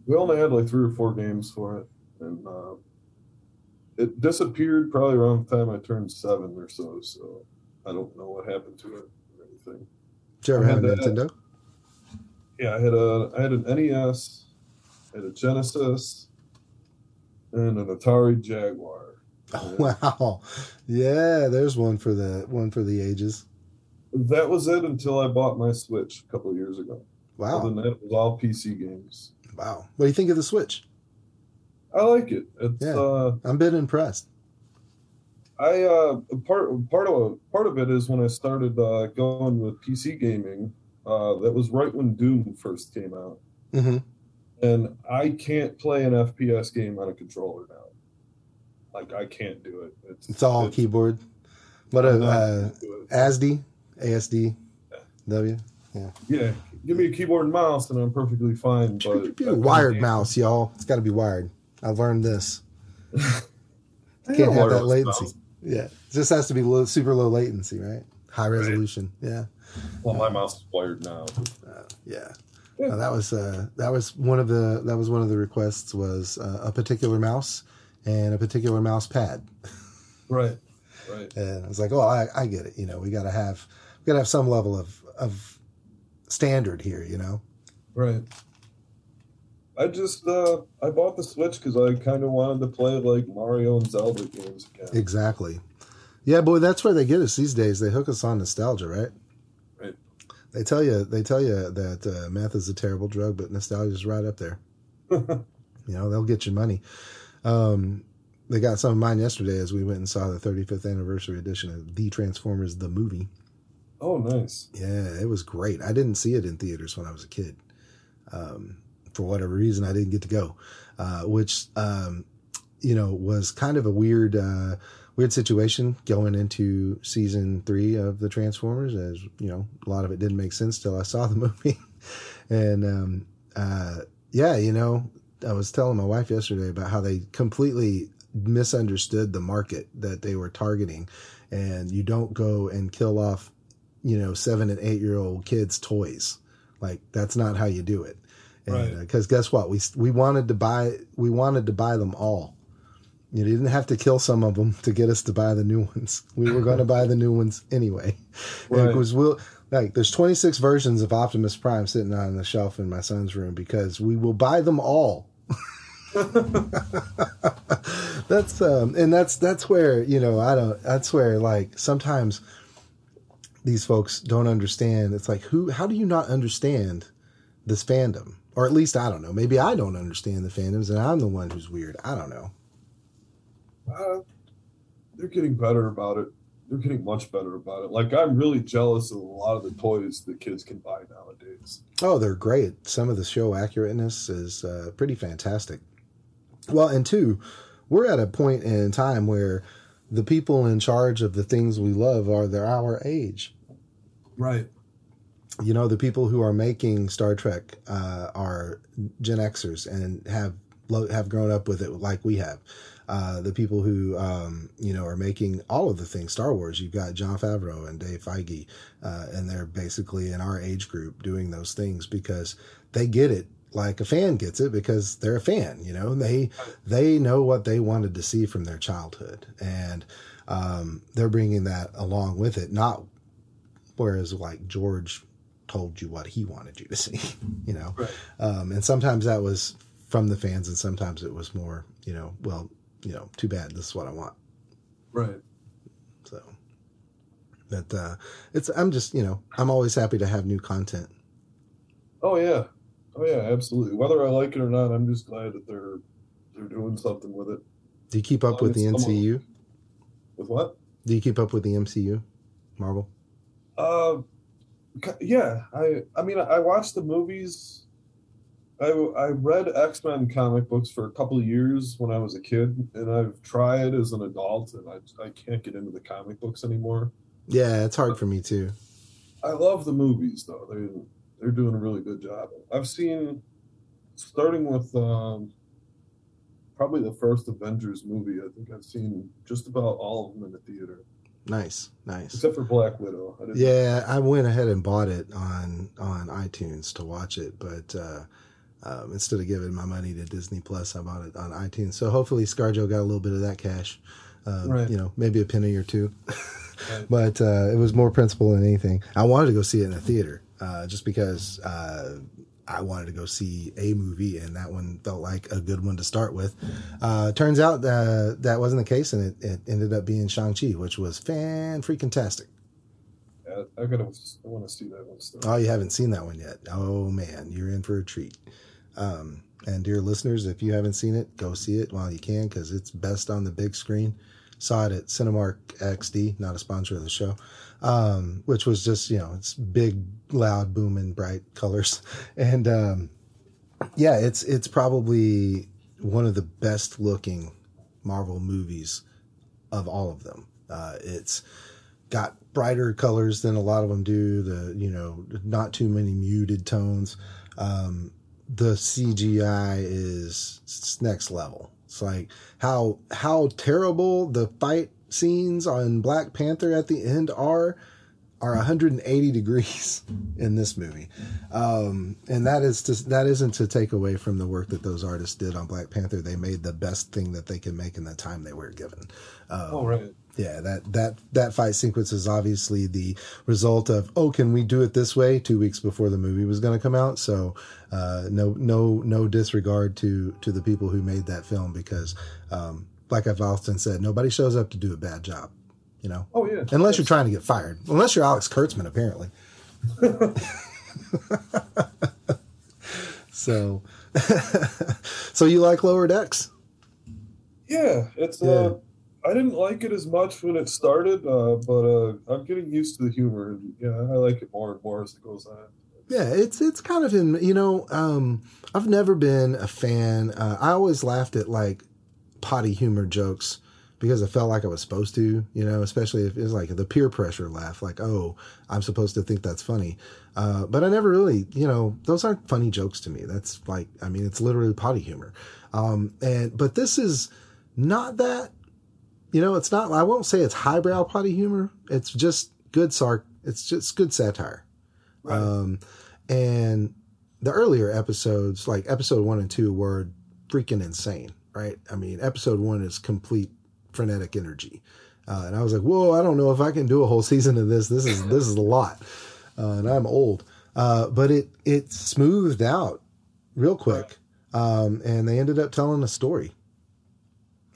We only had like three or four games for it, and uh, it disappeared probably around the time I turned seven or so. So I don't know what happened to it or anything. did you ever have a. Nintendo? Yeah, I had a I had an NES, I had a Genesis, and an Atari Jaguar. Oh, wow, yeah. There's one for the one for the ages. That was it until I bought my Switch a couple of years ago. Other Wow, than that, it was all PC games. wow. What do you think of the Switch? I like it. It's Yeah. uh, I'm a bit impressed. I uh, part part of part of it is when I started uh, going with PC gaming. Uh, that was right when Doom first came out, hmm and I can't play an FPS game on a controller now. Like I can't do it. It's, It's all keyboard. What a I'm not uh, gonna do it. ASD, ASD, W. Yeah, Yeah. give me a keyboard and mouse, and I'm perfectly fine. But wired mouse, y'all. It's got to be wired. I've learned this. I Can't have that latency. mouse. Yeah, it just has to be low, super low latency, right? High resolution. Yeah, Well, my mouse is wired now. uh, yeah. Yeah. Uh, that was uh, that was one of the that was one of the requests was uh, a particular mouse and a particular mouse pad. Right. Right. And I was like, oh, I, I get it. You know, we got to have we got to have some level of of standard here. You know. Right. I just uh I bought the Switch because I kind of wanted to play like Mario and Zelda games again. Exactly. Yeah, boy, that's where they get us these days. They hook us on nostalgia, right? Right. They tell you they tell you that uh, meth is a terrible drug, but nostalgia is right up there. you know, they'll get your money. Um, they got some of mine yesterday as we went and saw the 35th anniversary edition of The Transformers the movie. Oh, nice. Yeah, it was great. I didn't see it in theaters when I was a kid. Um, for whatever reason, I didn't get to go, uh, which um, you know was kind of a weird uh, weird situation going into season three of the Transformers. As you know, a lot of it didn't make sense till I saw the movie, and um, uh, yeah, you know, I was telling my wife yesterday about how they completely misunderstood the market that they were targeting, and you don't go and kill off, you know, seven and eight year old kids' toys. Like that's not how you do it. Right. Uh, because guess what? We we wanted to buy we wanted to buy them all. You didn't have to kill some of them to get us to buy the new ones. We were going to buy the new ones anyway. Right. Because we'll like there's 26 versions of Optimus Prime sitting on the shelf in my son's room because we will buy them all. that's um and that's that's where you know I don't that's where like sometimes these folks don't understand. It's like who how do you not understand this fandom? Or at least I don't know. Maybe I don't understand the fandoms and I'm the one who's weird. I don't know. Uh, they're getting better about it. They're getting much better about it. Like I'm really jealous of a lot of the toys that kids can buy nowadays. Oh, they're great. Some of the show accurateness is uh, pretty fantastic. Well, and two, we're at a point in time where the people in charge of the things we love are they're our age. Right. You know, the people who are making Star Trek uh, are Gen Xers and have have grown up with it like we have. Uh, the people who um, you know are making all of the things Star Wars. You've got Jon Favreau and Dave Feige, uh, and they're basically in our age group doing those things because they get it like a fan gets it because they're a fan. You know, they they know what they wanted to see from their childhood, and um, they're bringing that along with it. Not whereas like George told you what he wanted you to see. You know, Right. um, and sometimes that was from the fans, and sometimes it was more, you know, well, you know, too bad. This is what I want. Right. So, but uh, it's I'm just you know I'm always happy to have new content. Oh yeah. Oh yeah, absolutely. Whether I like it or not, I'm just glad that they're they're doing something with it. Do you keep up with the it's some of- MCU? With what? Do you keep up with the MCU, Marvel? Uh, yeah. I I mean, I watched the movies. I I read X Men comic books for a couple of years when I was a kid, and I've tried as an adult, and I I can't get into the comic books anymore. Yeah, it's hard for me too. I love the movies though. They they're doing a really good job. I've seen starting with um, probably the first Avengers movie. I think I've seen just about all of them in the theater, Nice, nice. except for Black Widow. I Yeah, I went ahead and bought it on on iTunes to watch it, but uh, um, instead of giving my money to Disney Plus, I bought it on iTunes. So hopefully, ScarJo got a little bit of that cash. Um, Right. You know, maybe a penny or two. Right. but uh, it was more principle than anything. I wanted to go see it in a theater uh, just because uh, I wanted to go see a movie, and that one felt like a good one to start with. Uh, turns out that wasn't the case, and it, it ended up being Shang Chi, which was fan freaking tastic. Yeah, I gotta. I want to see that one still. Oh, you haven't seen that one yet. Oh man, you're in for a treat. Um, and dear listeners, if you haven't seen it, go see it while you can because it's best on the big screen. Saw it at Cinemark XD, not a sponsor of the show, um, which was just you know it's big, loud, booming, bright colors, and um, yeah, it's it's probably one of the best looking Marvel movies of all of them. Uh, it's got brighter colors than a lot of them do. The you know not too many muted tones. Um, the CGI is next level. It's like how how terrible the fight scenes on Black Panther at the end are. are 180 degrees in this movie, um, and that is to, that isn't to take away from the work that those artists did on Black Panther. They made the best thing that they could make in the time they were given. Um, Oh right. Yeah, that that that fight sequence is obviously the result of oh, can we do it this way? Two weeks before the movie was going to come out, so uh, no no no disregard to to the people who made that film because, um, like I've often said, nobody shows up to do a bad job, you know, Oh yeah. unless you're trying to get fired. Unless you're Alex Kurtzman, apparently. so, so you like Lower Decks? Yeah, it's Yeah. uh I didn't like it as much when it started, uh, but uh, I'm getting used to the humor. And, yeah, I like it more and more as it goes on. Yeah, it's it's kind of in you know um, I've never been a fan. Uh, I always laughed at like potty humor jokes because I felt like I was supposed to, you know, especially if it's like the peer pressure laugh, like oh I'm supposed to think that's funny, uh, but I never really, you know, those aren't funny jokes to me. That's like I mean it's literally potty humor, um, and but this is not that. You know, it's not. I won't say it's highbrow potty humor. It's just good sarc. It's just good satire. Right. Um, and the earlier episodes, like episode one and two, were freaking insane, right? I mean, episode one is complete frenetic energy, uh, and I was like, "Whoa, I don't know if I can do a whole season of this. This is this is a lot," uh, and I'm old. Uh, but it it smoothed out real quick, um, and they ended up telling a story.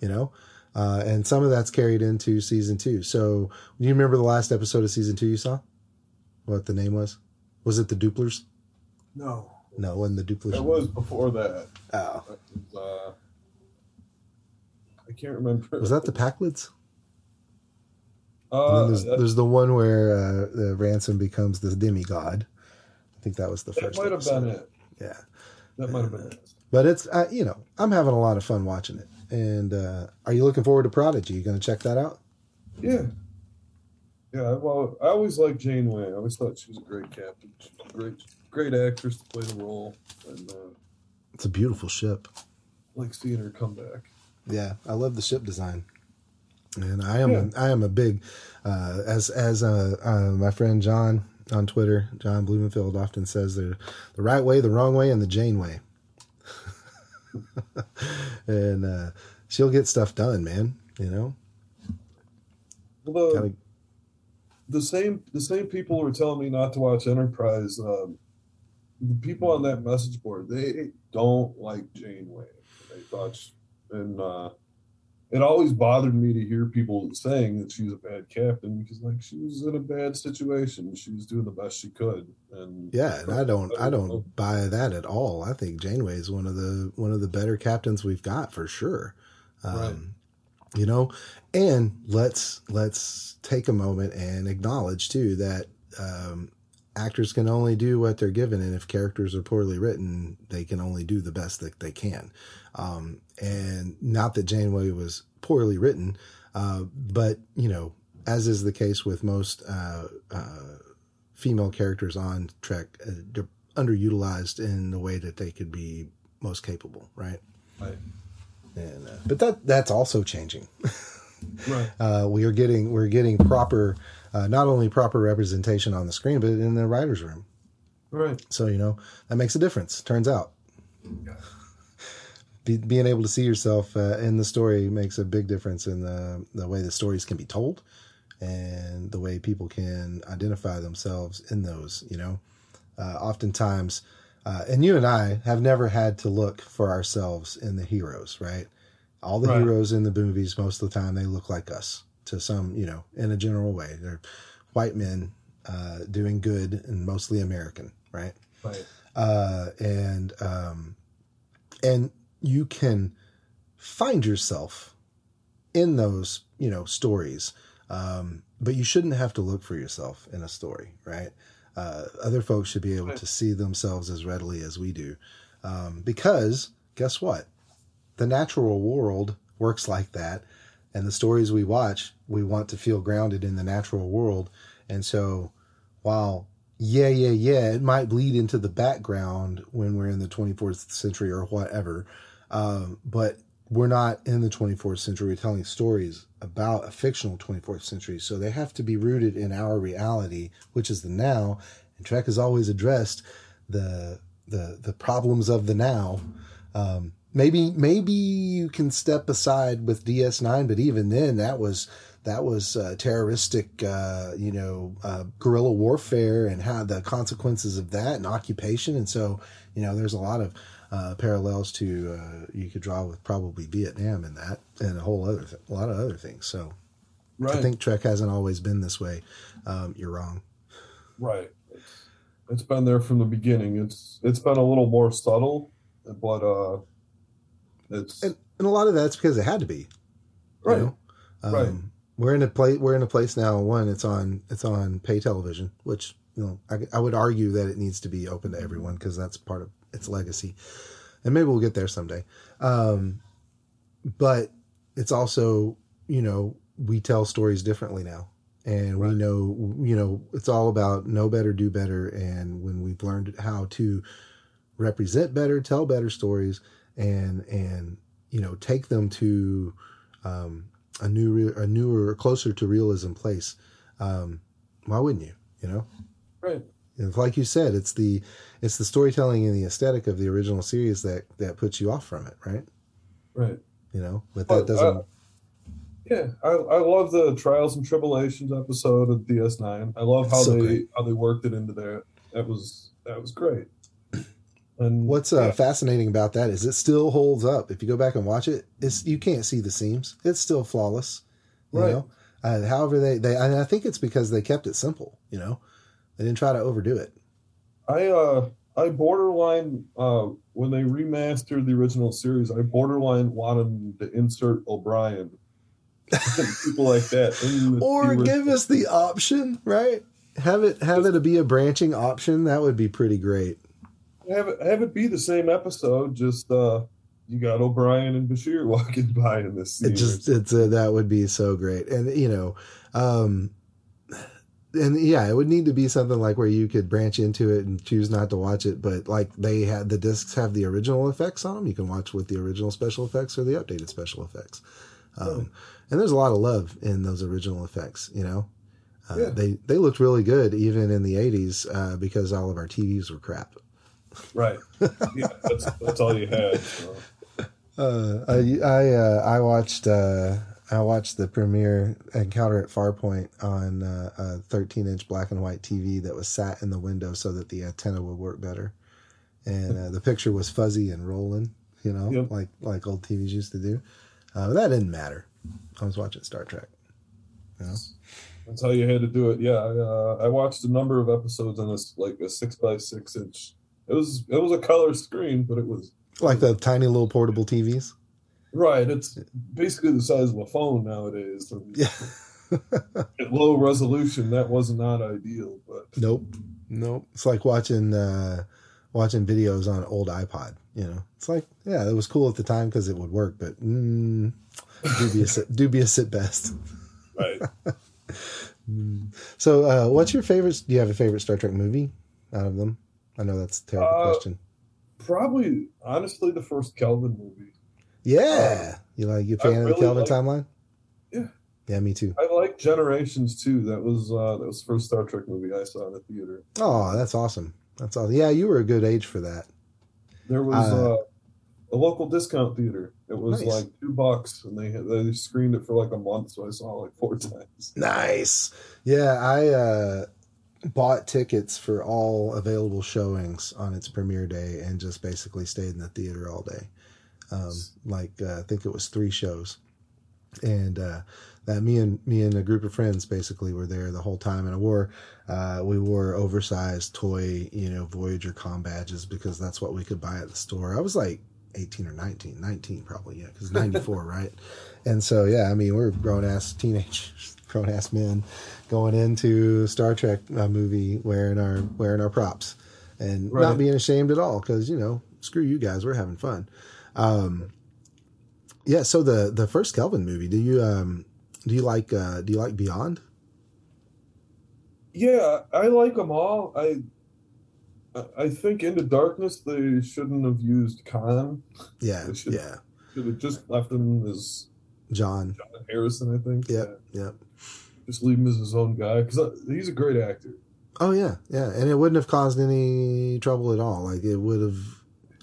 You know, uh, and some of that's carried into season two. So, do you remember the last episode of season two you saw? What the name was? Was it the Dooplers? no, No, it wasn't the Dooplers. it was before that. Oh, It was, uh, I can't remember. was that the Pakleds? And Uh, then there's, there's the one where uh, the ransom becomes the demigod. I think that was the that first. might have been it. Yeah, That might have been it. but it's uh, you know I'm having a lot of fun watching it. And uh, are you looking forward to Prodigy? You going to check that out? Yeah. Yeah, well, I always liked Janeway. I always thought she was a great captain. A great, great actress to play the role, and uh, It's a beautiful ship. like seeing her come back. Yeah, I love the ship design, and I am Yeah. I am a big uh, as as uh, uh, my friend John on Twitter, John Blumenfield often says the the right way, the wrong way, and the Jane way, and uh, she'll get stuff done, man. You know, Well, the, Gotta- the same the same people who were telling me not to watch Enterprise. Um, the people on that message board they don't like Janeway. They thought, she, and uh, it always bothered me to hear people saying that she's a bad captain because like she was in a bad situation. She was doing the best she could, and yeah, and I don't I don't buy that at all. I think Janeway is one of the one of the better captains we've got for sure. Um, Right. You know, and let's let's take a moment and acknowledge too that um, actors can only do what they're given, and if characters are poorly written, they can only do the best that they can. Um, and not that Janeway was poorly written, uh, but you know, as is the case with most uh, uh, female characters on Trek, uh, they're underutilized in the way that they could be most capable, right? Right. And uh, but that that's also changing. right. Uh, we are getting we're getting proper, uh, not only proper representation on the screen, but in the writers' room. Right. So you know that makes a difference. Turns out, Be, being able to see yourself uh, in the story makes a big difference in the the way the stories can be told, and the way people can identify themselves in those. You know, uh, oftentimes, uh, and you and I have never had to look for ourselves in the heroes, right? All the Right. heroes in the movies, most of the time, they look like us to some, you know, in a general way. They're white men uh, doing good and mostly American, right? Right. uh, and um, and you can find yourself in those you know stories, um, but you shouldn't have to look for yourself in a story, right? Uh, other folks should be able to see themselves as readily as we do, um, because guess what? The natural world works like that, and the stories we watch, we want to feel grounded in the natural world, and so while yeah, yeah, yeah, it might bleed into the background when we're in the 24th century or whatever. Um, but we're not in the 24th century. We're telling stories about a fictional 24th century, so they have to be rooted in our reality, which is the now. And Trek has always addressed the the the problems of the now. Um, maybe maybe you can step aside with DS9, but even then, that was that was uh, terroristic, uh, you know, uh, guerrilla warfare and how the consequences of that and occupation. And so, you know, there's a lot of uh, parallels to uh, you could draw with probably Vietnam in that and a whole other th- a lot of other things. So, Right. I think Trek hasn't always been this way. Um, you're wrong. Right. It's, it's been there from the beginning. It's it's been a little more subtle, but uh, it's And, and a lot of that's because it had to be. you right. know? Um, right. We're in a place. We're in a place now. One, it's on. It's on pay television, which you know I, I would argue that it needs to be open to everyone because that's part of its legacy, and maybe we'll get there someday. Um, but it's also you know we tell stories differently now, and we know you know it's all about know better, do better, and when we've learned how to represent better, tell better stories, and and you know take them to um, a new, a newer, closer to realism place. Um, why wouldn't you? You know, Right. And like you said, it's the it's the storytelling and the aesthetic of the original series that that puts you off from it, right? Right. You know, but that doesn't. uh, Yeah, I, I love the trials and tribulations episode of DS9. I love how So they great. how they worked it into there. That was that was great. And What's uh, yeah, fascinating about that is it still holds up. If you go back and watch it, it's you can't see the seams. It's still flawless. You Right. know, uh, however they they I think it's because they kept it simple. You know, they didn't try to overdo it. I uh I borderline uh when they remastered the original series, I borderline wanted to insert O'Brien people like that. Or give us the option, right? Have it have it be a branching option. That would be pretty great. Have it have it be the same episode. Just uh you got O'Brien and Bashir walking by in this scene. It just it's uh, that would be so great, and you know, um, and yeah, it would need to be something like where you could branch into it and choose not to watch it, but like they had the discs have the original effects on them. You can watch with the original special effects or the updated special effects. Um, and there's a lot of love in those original effects. You know, uh, Yeah. they they looked really good even in the '80s uh, because all of our TVs were crap. Right. Yeah, that's that's all you had. So. Uh, I I, uh, I watched uh, I watched the premiere Encounter at Farpoint on uh, a 13 inch black and white TV that was sat in the window so that the antenna would work better, and uh, the picture was fuzzy and rolling, you know, Yep. like like old TVs used to do. Uh, but that didn't matter. I was watching Star Trek. You know? That's how you had to do it. Yeah, I, uh, I watched a number of episodes on this like a six by six inch. It was it was a color screen, but it was Like the tiny little portable TVs. right. It's basically the size of a phone nowadays. Yeah. at low resolution, that was not ideal. But Nope. Nope. It's like watching uh watching videos on an old iPod, you know. It's like, yeah, it was cool at the time because it would work, but mm, dubious at, dubious at best. right, So, uh what's your favorite do you have a favorite Star Trek movie out of them? I know that's a terrible Uh, question. probably honestly the first Kelvin movie. Yeah. you like you I fan of the Kelvin like- timeline? Yeah. Yeah, me too. I like Generations too. That was uh, that was the first Star Trek movie I saw in the theater. Oh, that's awesome. That's awesome. Yeah, you were a good age for that. There was Uh, uh, a local discount theater. It was Nice. like two bucks, and they they screened it for like a month, so I saw it like four times. Nice. Yeah, I uh, bought tickets for all available showings on its premiere day and just basically stayed in the theater all day. Um, like uh, I think it was three shows, and uh, that me and me and a group of friends basically were there the whole time. And I wore uh, we wore oversized toy, you know, Voyager com badges because that's what we could buy at the store. I was like 18 or 19, 19 probably, yeah, because 94, right? And so, yeah, I mean, we're grown ass teenage, grown ass men going into Star Trek uh, movie wearing our wearing our props and not being ashamed at all because you know, screw you guys, we're having fun. Um, yeah. So the the first Kelvin movie, do you um do you like uh do you like Beyond? Yeah, I like them all. I I- think Into Darkness they shouldn't have used Khan. Yeah, should- yeah. Could have just left him as John. John Harrison, I think. Yep, yep. Just leave him as his own guy because he's a great actor. Oh yeah, yeah, and it wouldn't have caused any trouble at all. Like it would have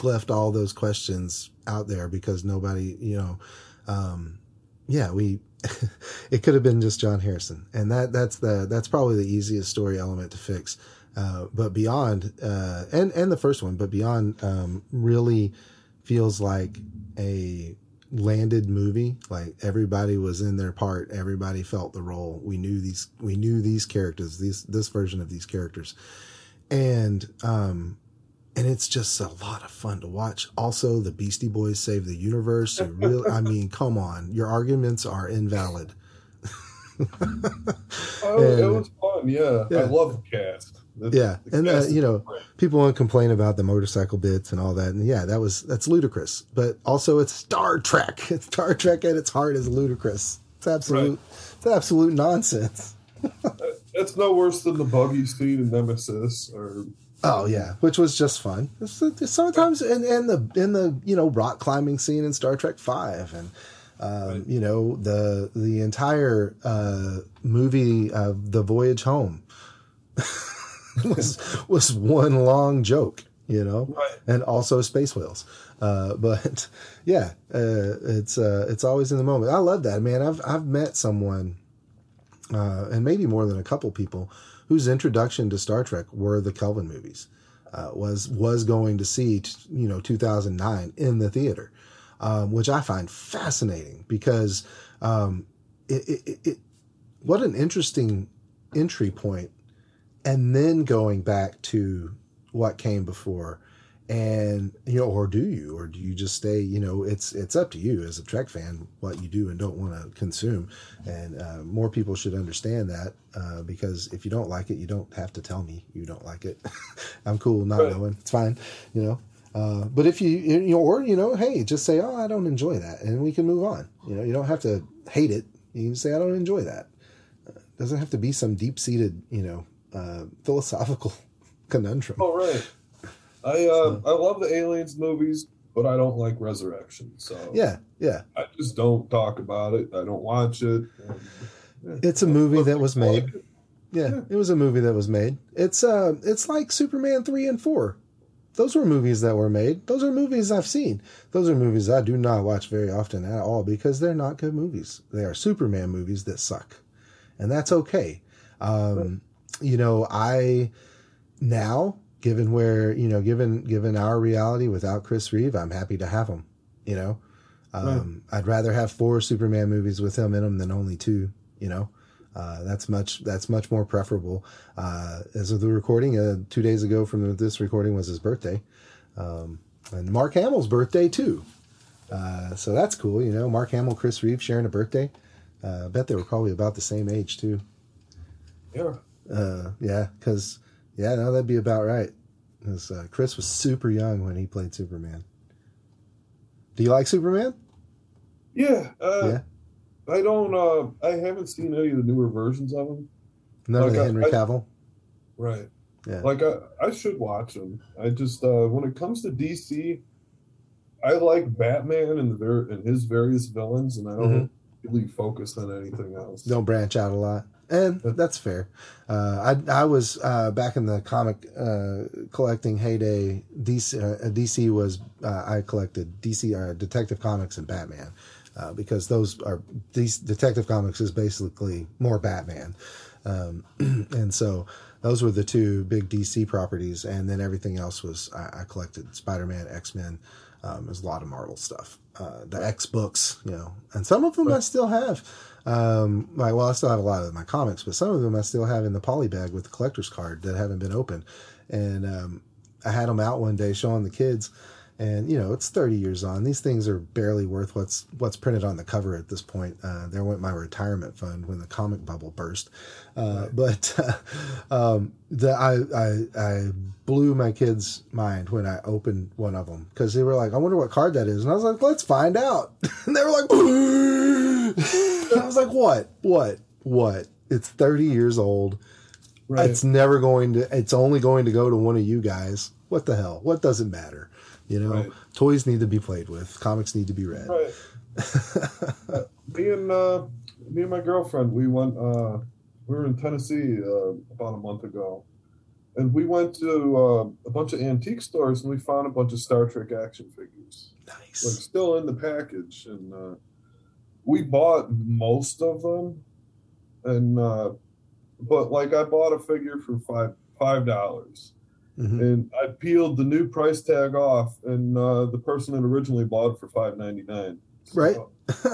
left all those questions out there because nobody, you know, um, yeah, we. it could have been just John Harrison, and that that's the that's probably the easiest story element to fix. Uh, but beyond, uh, and and the first one, but beyond, um, really feels like a landed movie. Like everybody was in their part. Everybody felt the role. We knew these. We knew these characters. These this version of these characters, and um, and it's just a lot of fun to watch. Also, the Beastie Boys save the universe. Really, I mean, come on, your arguments are invalid. oh, and, it was fun. Yeah. yeah. I love the cast. The, yeah, and uh, you know, people want to complain about the motorcycle bits and all that, and yeah, that was that's ludicrous. But also, it's Star Trek. It's Star Trek at its heart is ludicrous. It's absolute. Right. It's absolute nonsense. it's no worse than the buggy scene in Nemesis or Oh yeah, which was just fun. Sometimes and and the in the you know rock climbing scene in Star Trek Five and. Um, right. You know the the entire uh, movie of the voyage home was was one long joke, you know, right. and also space whales. Uh, but yeah, uh, it's uh, it's always in the moment. I love that, man. I've I've met someone, uh, and maybe more than a couple people whose introduction to Star Trek were the Kelvin movies. Uh, was was going to see t- you know 2009 in the theater, um, which I find fascinating because um, it, it, it, what an interesting entry point, and then going back to what came before. And you know or do you or do you just stay you know it's it's up to you as a trek fan what you do and don't want to consume. And uh, more people should understand that uh, because if you don't like it you don't have to tell me you don't like it. I'm cool not right. knowing. It's fine you know? Uh, but if you you know or you know hey just say oh i don't enjoy that and we can move on. You know you don't have to hate it. You can say i don't enjoy that. Uh, doesn't have to be some deep-seated you know uh, philosophical conundrum oh right I uh, I love the aliens movies, but I don't like Resurrection. So yeah, yeah. I just don't talk about it. I don't watch it. And, yeah. It's a movie that was made. Yeah, yeah, it was a movie that was made. It's uh, it's like Superman three and four. Those were movies that were made. Those are movies I've seen. Those are movies I do not watch very often at all because they're not good movies. They are Superman movies that suck, and that's okay. Um, right. You know, I now given where you know given given our reality without Chris Reeve, I'm happy to have him. You know, um, right. I'd rather have four Superman movies with him in them than only two. You know, uh, that's much that's much more preferable. Uh, as of the recording, uh, two days ago from this recording was his birthday, um, and Mark Hamill's birthday too. Uh, so that's cool. You know, Mark Hamill, Chris Reeve sharing a birthday. Uh, I bet they were probably about the same age too. Yeah. Uh, yeah, because yeah, no, that'd be about right. Because uh, Chris was super young when he played Superman. Do you like Superman? Yeah. Uh, yeah. I don't. Uh, I haven't seen any of the newer versions of him. None like of Henry I, Cavill. right. Yeah. Like I, I should watch them. I just uh, when it comes to DC, I like Batman and the and his various villains, and I don't mm-hmm. really focus on anything else. Don't branch out a lot and that's fair. Uh, I I was uh, back in the comic uh, collecting heyday. DC uh, DC was uh, I collected DC uh, Detective Comics and Batman because those are these Detective Comics is basically more Batman, um, and so those were the two big DC properties, and then everything else was I, I collected Spider Man, X Men. Um, there's a lot of Marvel stuff, the X books, you know, and some of them I still have. Um, like, well, I still have a lot of my comics, but some of them I still have in the poly bag with the collector's card that haven't been opened. And um, I had them out one day showing the kids, and you know it's 30 years on. These things are barely worth what's what's printed on the cover at this point. Uh, there went my retirement fund when the comic bubble burst. Uh, but uh, um, the I, I I blew my kids' mind when I opened one of them because they were like, "I wonder what card that is," and I was like, "Let's find out." and they were like. I was like, what? What? What? It's 30 years old. Right. It's never going to, it's only going to go to one of you guys. What the hell? What does it matter? You know, Right. toys need to be played with, comics need to be read. Right. Uh, me and uh, me and my girlfriend, we went. Uh, we were in Tennessee uh, about a month ago, and we went to uh, a bunch of antique stores, and we found a bunch of Star Trek action figures, like nice. still in the package, and uh, we bought most of them, and uh, but like I bought a figure for five five dollars. Mhm. And I peeled the new price tag off, and uh, the person that originally bought it for five ninety nine. Right.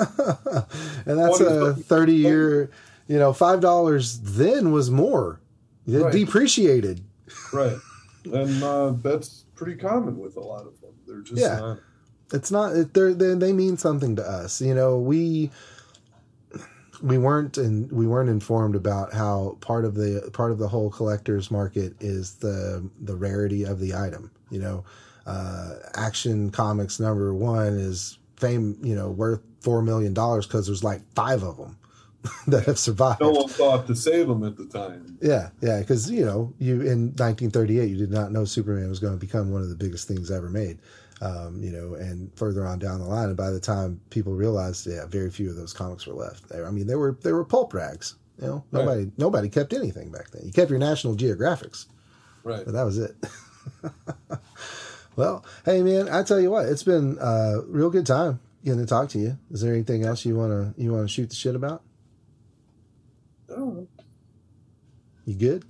and that's a 30 year, you know, $5 then was more. It Right. depreciated. Right. And uh, that's pretty common with a lot of them. They're just Yeah. not. it's not they're, they they mean something to us you know we we weren't and we weren't informed about how part of the part of the whole collectors market is the the rarity of the item you know uh action comics number one is fame you know worth four million dollars because there's like five of them that have survived No one thought to save them at the time. yeah, yeah, because you know, you in 1938, you did not know Superman was going to become one of the biggest things ever made. Um, you know, and further on down the line, and by the time people realized, yeah, very few of those comics were left. They, I mean, they were they were pulp rags. You know, Right. nobody nobody kept anything back then. You kept your National Geographics, Right. but that was it. well, hey man, I tell you what, it's been a real good time getting to talk to you. Is there anything else you wanna you wanna shoot the shit about? Oh, You good?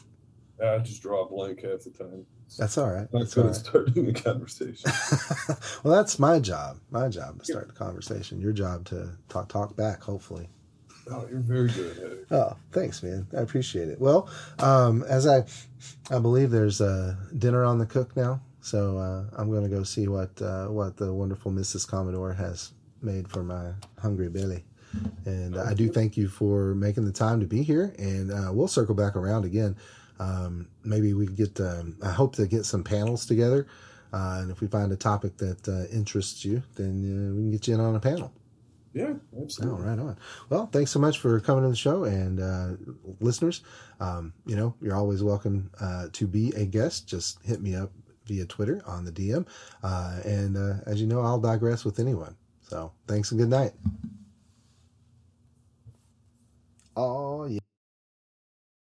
I just draw a blank half the time. That's all right. That's good at right. starting a conversation. well, that's my job. My job to start the conversation. Your job to talk talk back. Hopefully. oh, you're very good at it. Oh, thanks, man. I appreciate it. Well, um, as I, I believe there's a dinner on the cook now, so uh, I'm going to go see what uh, what the wonderful Mrs. Commodore has made for my hungry belly. And I do thank you for making the time to be here, and uh, we'll circle back around again. Um, maybe we could get. Um, I hope to get some panels together, uh, and if we find a topic that uh, interests you, then uh, we can get you in on a panel. Yeah, Oh, right on. Well, thanks so much for coming to the show, and uh, listeners, um, you know you're always welcome uh, to be a guest. Just hit me up via Twitter on the DM, uh, and uh, as you know, I'll digress with anyone. So, thanks and good night. Oh yeah.